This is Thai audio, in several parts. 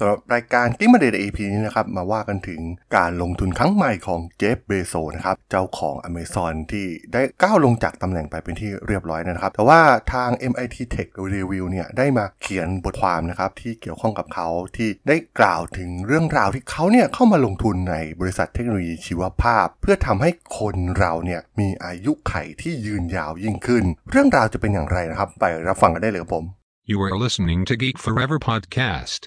สำหรับรายการกิ๊กมาเดย์ EP นี้นะครับ มาว่ากันถึงการลงทุนครั้งใหม่ของเจฟเบโซนะครับ เจ้าของ Amazon ที่ได้ก้าวลงจากตำแหน่งไปเป็นที่เรียบร้อยนะครับ แต่ว่าทาง MIT Tech Review เนี่ยได้มาเขียนบทความนะครับที่เกี่ยวข้องกับเขาที่ได้กล่าวถึงเรื่องราวที่เขาเนี่ยเข้ามาลงทุนในบริษัทเทคโนโลยีชีวภาพ เพื่อทำให้คนเราเนี่ยมีอายุไขที่ยืนยาวยิ่งขึ้น เรื่องราวจะเป็นอย่างไรนะครับ ไปรับฟังกันได้เลยครับผม You are listening to Geek Forever podcast.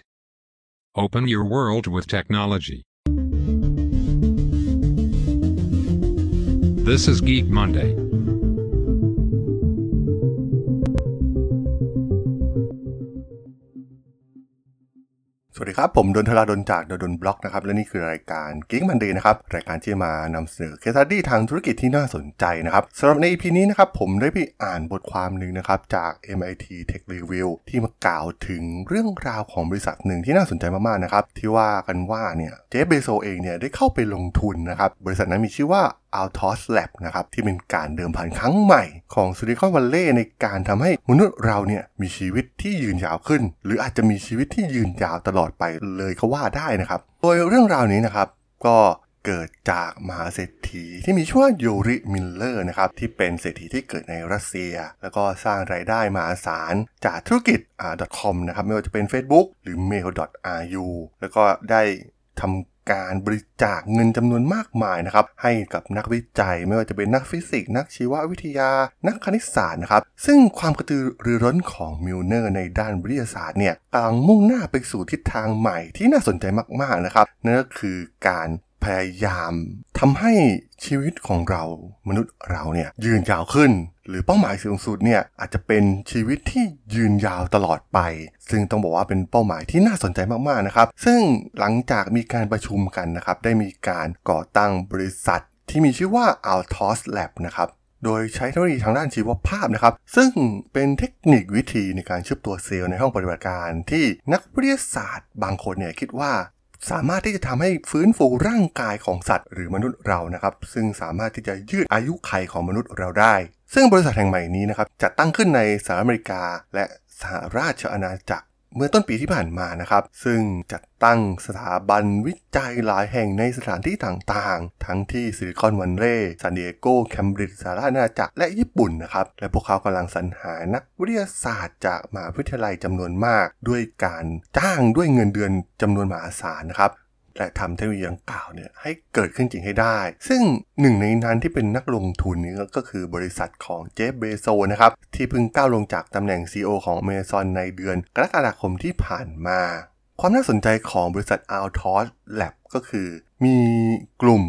Open your world with technology. This is Geek Monday. วัสดีครับ ผมดนทราดนจากดนบล็อกนะครับ และนี่คือรายการ Geek Monday นะครับ รายการที่มานำเสนอเคสตัดดี้ทางธุรกิจที่น่าสนใจนะครับสำหรับใน EP นี้นะครับ ผมได้ไปอ่านบทความหนึ่งนะครับ จาก MIT Tech Review ที่มากล่าวถึงเรื่องราวของบริษัทหนึ่งที่น่าสนใจมากๆนะครับ ที่ว่ากันว่าเนี่ยเจฟเบโซเองเนี่ยได้เข้าไปลงทุนนะครับบริษัทนั้นมีชื่อว่า Altos Lab นะครับที่เป็นการเดิมพันครั้งใหม่ของซิลิคอนวัลเลย์ในการทำให้มนุษย์เราเนี่ยมีชีวิตที่ยืนยาวขึ้น หรืออาจจะมีชีวิตที่ยืนยาวตลอดไปเลยก็ว่าได้นะครับ โดยเรื่องราวนี้นะครับก็เกิดจากมหาเศรษฐีที่มีชื่อว่ายูริมิลเนอร์นะครับที่เป็นเศรษฐีที่เกิดในรัสเซีย แล้วก็สร้างรายได้มหาศาลจากธุรกิจอ่า .com นะครับไม่ว่าจะเป็น Facebook หรือ mail.ru แล้วก็ได้ทำ การบริจาคเงินจำนวนมากมายนะครับให้กับนักวิจัยไม่ว่าจะเป็นนักฟิสิกส์นักชีววิทยา นักคณิตศาสตร์นะครับซึ่งความกระตือรือร้นของมิลเนอร์ในด้านวิทยาศาสตร์เนี่ยกำลังมุ่งหน้าไปสู่ทิศทางใหม่ที่น่าสนใจมากๆนะครับนั่นก็คือการ พยายามทำให้ชีวิตของเรามนุษย์เราเนี่ยยืนยาวขึ้น หรือเป้าหมายสูงสุดเนี่ยอาจจะเป็นชีวิตที่ยืนยาวตลอดไป ซึ่งต้องบอกว่าเป็นเป้าหมายที่น่าสนใจมากๆนะครับ ซึ่งหลังจากมีการประชุมกันนะครับ ได้มีการก่อตั้งบริษัท ที่มีชื่อว่า Altos Lab นะครับโดยใช้เทคโนโลยีทางด้านชีวภาพนะครับ ซึ่งเป็นเทคนิควิธีในการชืบตัวเซลล์ในห้องปฏิบัติการ ที่นักวิทยาศาสตร์บางคนเนี่ยคิดว่า สามารถที่จะทำให้ฟื้นฟูร่างกายของสัตว์ หรือมนุษย์เรานะครับซึ่งสามารถที่จะยืดอายุไขของมนุษย์เราได้ ซึ่งบริษัทแห่งใหม่นี้นะครับจะตั้งขึ้นในสหรัฐอเมริกา และสหราชอาณาจักร เมื่อต้นปีที่ผ่านมานะครับ ซึ่งจัดตั้งสถาบันวิจัยหลายแห่งในสถานที่ต่างๆ ทั้งที่ซิลิคอนวันเร่ซานดิเอโกแคมบริดจ์สหราชอาณาจักรและญี่ปุ่นนะครับ และพวกเขากำลังสรรหานักวิทยาศาสตร์จากมหาวิทยาลัยจำนวนมาก ด้วยการจ้างด้วยเงินเดือนจำนวนมหาศาลนะครับ และทำเทคโนโลยีดังกล่าวเนี่ยให้เกิดขึ้นจริงให้ได้ ซึ่งหนึ่งในนั้นที่เป็นนักลงทุนนี้ก็คือบริษัทของเจฟเบโซนะครับ ที่เพิ่งก้าวลงจากตำแหน่ง CEO ของ Amazon ในเดือนกรกฎาคมที่ผ่านมา ความน่าสนใจของบริษัท Altos Lab ก็คือ มีกลุ่ม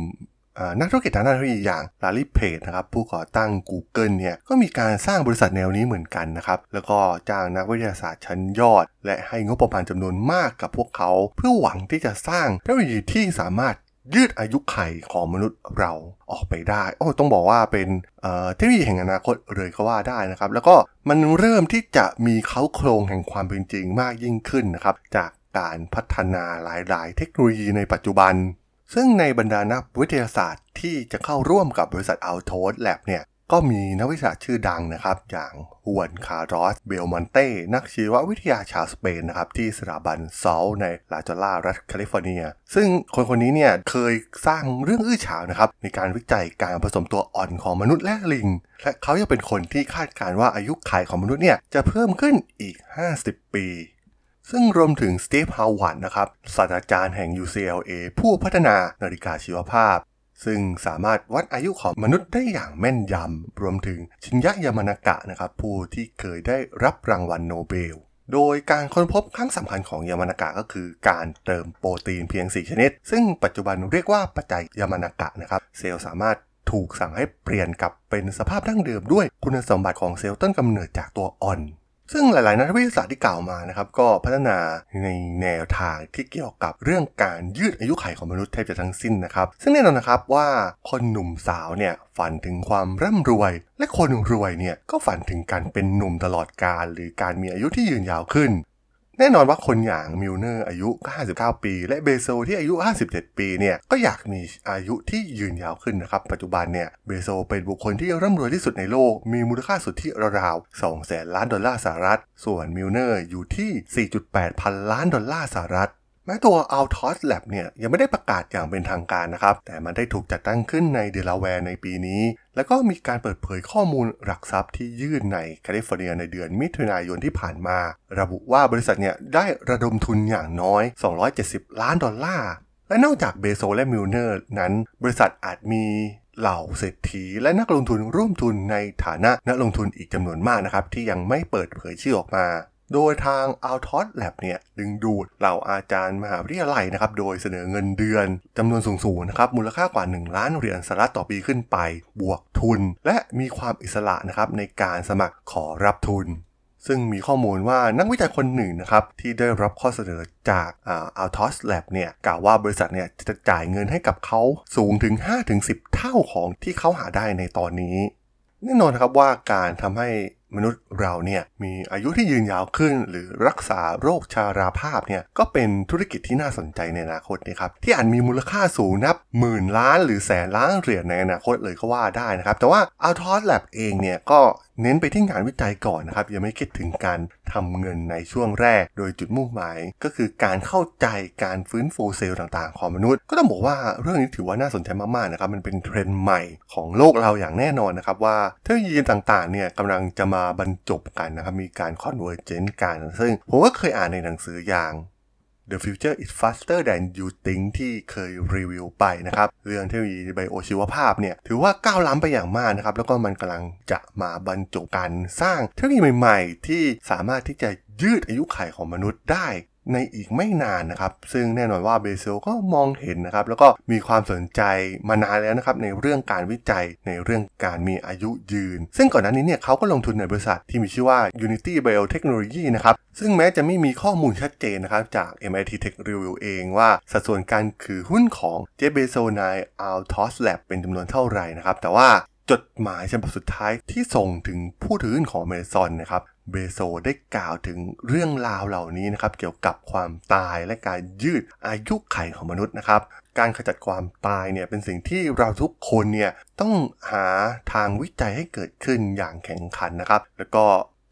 นักธุรกิจทางด้านเทคโนโลยีอย่างลารีเพจนะครับผู้ก่อตั้ง Google เนี่ยก็มีการสร้างบริษัทแนวนี้เหมือนกันนะครับแล้วก็จ้างนักวิทยาศาสตร์ชั้นยอด และให้งบประมาณจำนวนมากกับพวกเขา เพื่อหวังที่จะสร้างเทคโนโลยีที่สามารถยืดอายุไขของมนุษย์เราออกไปได้ โอ้ ต้องบอกว่าเป็นเทคโนโลยีแห่งอนาคตเลยก็ว่าได้นะครับ แล้วก็มันเริ่มที่จะมีเขาโครงแห่งความเป็นจริงมากยิ่งขึ้นนะครับ จากการพัฒนาหลาย ๆ เทคโนโลยีในปัจจุบัน ซึ่งในบรรดานักวิทยาศาสตร์ที่จะเข้าร่วมกับบริษัท Altos Lab เนี่ยก็มีนักวิทยาชื่อดังนะครับ อย่างฮวนคาร์ลอสเบลมอนเต้ นักชีววิทยาชาวสเปนนะครับ ที่สถาบันเซลในลาจอล่ารัฐแคลิฟอร์เนีย ซึ่งคนคนนี้เนี่ยเคยสร้างเรื่องอื้อฉาวนะครับ ในการวิจัยการผสมตัวอ่อนของมนุษย์และลิง และเขายังเป็นคนที่คาดการณ์ว่าอายุขัยของมนุษย์เนี่ยจะเพิ่มขึ้นอีก 50 ปี ซึ่งรวมถึงสตีฟฮอร์วาธนะครับศาสตราจารย์แห่ง UCLA ผู้พัฒนานาฬิกาชีวภาพ ซึ่งสามารถวัดอายุของมนุษย์ได้อย่างแม่นยำ รวมถึงชินยะยามานากะนะครับผู้ที่เคยได้รับรางวัลโนเบล โดยการค้นพบครั้งสำคัญของยามานากะก็คือการเติมโปรตีนเพียง 4 ชนิด ซึ่งปัจจุบันเรียกว่าปัจจัยยามานากะนะครับเซลล์สามารถถูกสั่งให้เปลี่ยนกลับเป็นสภาพดั้งเดิมด้วยคุณสมบัติของเซลล์ต้นกำเนิดจากตัวอ่อน ซึ่งหลาย ๆ นักวิทยาศาสตร์ที่กล่าวมานะครับ ก็พัฒนาในแนวทางที่เกี่ยวกับเรื่องการยืดอายุขัยของมนุษย์แทบจะทั้งสิ้นนะครับ ซึ่งแน่นอนนะครับว่าคนหนุ่มสาวเนี่ยฝันถึงความร่ำรวย และคนรวยเนี่ยก็ฝันถึงการเป็นหนุ่มตลอดกาลหรือการมีอายุที่ยืนยาวขึ้น แน่นอนว่าคนอย่างมิลเนอร์อายุ59 ปี และเบโซที่อายุ 57 ปีเนี่ยก็อยากมีอายุที่ยืนยาวขึ้นนะครับ ปัจจุบันเนี่ยเบโซเป็นบุคคลที่ร่ำรวยที่สุดในโลก มีมูลค่าสุทธิราวๆ2แสนล้านดอลลาร์สหรัฐ ส่วนมิลเนอร์อยู่ที่ 4.8 พันล้านดอลลาร์สหรัฐ แม้ตัว Altos Lab เนี่ยยังไม่ได้ประกาศอย่างเป็นทางการนะครับ แต่มันได้ถูกจัดตั้งขึ้นในเดลาแวร์ในปีนี้ แล้วก็มีการเปิดเผยข้อมูลหลักทรัพย์ที่ยื่นในแคลิฟอร์เนียในเดือนมิถุนายนที่ผ่านมา ระบุว่าบริษัทเนี่ยได้ระดมทุนอย่างน้อย 270 ล้านดอลลาร์ และนอกจากเบโซและมิลเนอร์นั้น บริษัทอาจมีเหล่าเศรษฐีและนักลงทุนร่วมทุนในฐานะนักลงทุนอีกจำนวนมากนะครับที่ยังไม่เปิดเผยชื่อออกมา โดยทาง a l t o s Lab เนี่ยดึงดูดเหล่าอาจารย์มหาวิทยาลัยนะครับโดยเสนอเงินเดือนจำนวนสูงๆนะครับมูลค่ากว่า 1 ล้านเหรียญสหรัฐต่อปีขึ้นไป บวกทุน และมีความอิสระนะครับในการสมัครขอรับทุนซึ่งมีข้อมูลว่านักวิจัยคนหนึ่งนะครับที่ได้รับข้อเสนอจากอัลทอสแลบเนี่ยกล่าวว่าบริษัทเนี่ยจะจ่ายเงินให้กับเขาสูงถึง 5-10 เท่าของที่เขาหาได้ในตอนนี้ แน่นอนครับว่าการทำให้ มนุษย์เราเนี่ยมีอายุที่ยืนยาวขึ้น หรือรักษาโรคชาราภาพเนี่ยก็เป็นธุรกิจที่น่าสนใจในอนาคตนะครับที่อาจมีมูลค่าสูงนับหมื่นล้านหรือแสนล้านเหรียญในอนาคตเลยก็ว่าได้นะครับแต่ว่า a l t o s Lab เองเนี่ยก็เน้นไปที่งานวิจัยก่อนนะครับยังไม่คิดถึงการทำเงินในช่วงแรก โดยจุดมุ่งหมาย ก็คือการเข้าใจการฟื้นฟูเซลล์ต่างๆ ของมนุษย์ ก็ต้องบอกว่าเรื่องนี้ถือว่าน่าสนใจมากๆนะครับมันเป็นเทรนด์ใหม่ของโลกเราอย่างแน่นอนนะครับว่าเทคโนโลยีต่างๆเนี่ยกำลังจะมาบรรจบกันนะครับมีการ convergence กัน ซึ่งผมก็เคยอ่านในหนังสืออย่าง The Future is Faster Than You Think ที่เคยรีวิวไปนะครับ เรื่องเทคโนโลยี bio ชีวภาพเนี่ยถือว่าก้าวล้ำไปอย่างมากนะครับ แล้วก็มันกำลังจะมาบรรจบกันสร้างเทคโนโลยีใหม่ ๆ ที่สามารถที่จะยืดอายุขัยของมนุษย์ได้ ในอีกไม่นานนะครับ ซึ่งแน่นอนว่าเบเซลก็มองเห็นนะครับ แล้วก็มีความสนใจมานานแล้วนะครับในเรื่องการวิจัยในเรื่องการมีอายุยืน ซึ่งก่อนหน้านี้เนี่ยเขาก็ลงทุนในบริษัทที่มีชื่อว่า Unity Biotechnology นะครับซึ่งแม้จะไม่มีข้อมูลชัดเจนนะครับ จาก MIT Tech Review เองว่าสัดส่วนการถือหุ้นของเจเบโซใน Altos Lab เป็นจำนวนเท่าไหร่นะครับ แต่ว่า จดหมายฉบับสุดท้ายที่ส่งถึงผู้ถือหุ้นของเมซอนนะครับเบโซได้กล่าวถึงเรื่องราวเหล่านี้นะครับ เกี่ยวกับความตายและการยืดอายุไขของมนุษย์นะครับ การขจัดความตายเนี่ยเป็นสิ่งที่เราทุกคนเนี่ยต้องหาทางวิจัยให้เกิดขึ้นอย่างแข่งขันนะครับ แล้วก็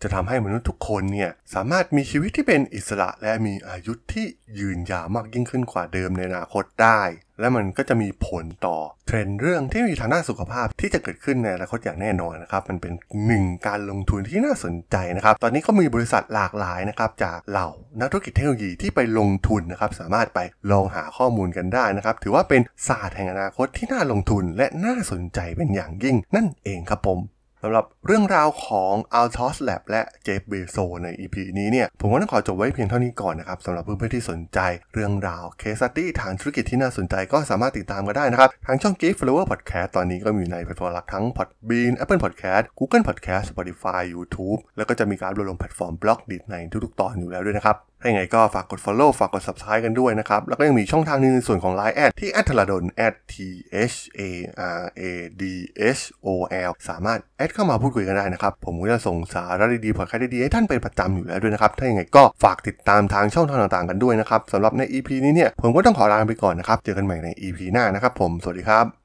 จะทำให้มนุษย์ทุกคนเนี่ยสามารถมีชีวิตที่เป็นอิสระและมีอายุที่ยืนยาวมากยิ่งขึ้นกว่าเดิมในอนาคตได้ และมันก็จะมีผลต่อเทรนด์เรื่องที่มีทางด้านสุขภาพที่จะเกิดขึ้นในอนาคตอย่างแน่นอนนะครับ มันเป็นหนึ่งการลงทุนที่น่าสนใจนะครับ ตอนนี้ก็มีบริษัทหลากหลายนะครับจากเหล่านักธุรกิจเทคโนโลยีที่ไปลงทุนนะครับ สามารถไปลองหาข้อมูลกันได้นะครับ ถือว่าเป็นศาสตร์แห่งอนาคตที่น่าลงทุนและน่าสนใจเป็นอย่างยิ่งนั่นเองครับผม สำหรับเรื่องราวของ Altos Lab และ Jeff Bezos ใน EP นี้เนี่ย ผมก็ต้องขอจบไว้เพียงเท่านี้ก่อนนะครับสำหรับเพื่อนๆที่สนใจ เรื่องราว case study ทางธุรกิจที่น่าสนใจก็สามารถติดตามกันได้นะครับ ทางช่อง Geek Forever Podcast ตอนนี้ก็มีในแพลตฟอร์มหลักทั้ง Podbean Apple Podcast Google Podcast Spotify YouTube แล้วก็จะมีการรวมลงแพลตฟอร์ม Blockdit ในทุกๆตอนอยู่แล้วด้วยนะครับ ถ้าอย่างไรก็ฝากกด follow ฝากกด subscribe กันด้วยนะครับ แล้วก็ยังมีช่องทางนึงในส่วนของ Line แอดที่แอดท a ดน t h a r a d h o l สามารถแอดเข้ามาพูดคุยกันได้นะครับ ผมก็จะส่งสาระดีๆพอดแคสต์ดีๆให้ท่านเป็นประจำอยู่แล้วด้วยนะครับ ถ้าอย่างไรก็ฝากติดตามทางช่องทางต่างๆกันด้วยนะครับสำหรับใน EP นี้เนี่ยผมก็ต้องขอลาไปก่อนนะครับ เจอกันใหม่ใน EP หน้านะครับผม สวัสดีครับ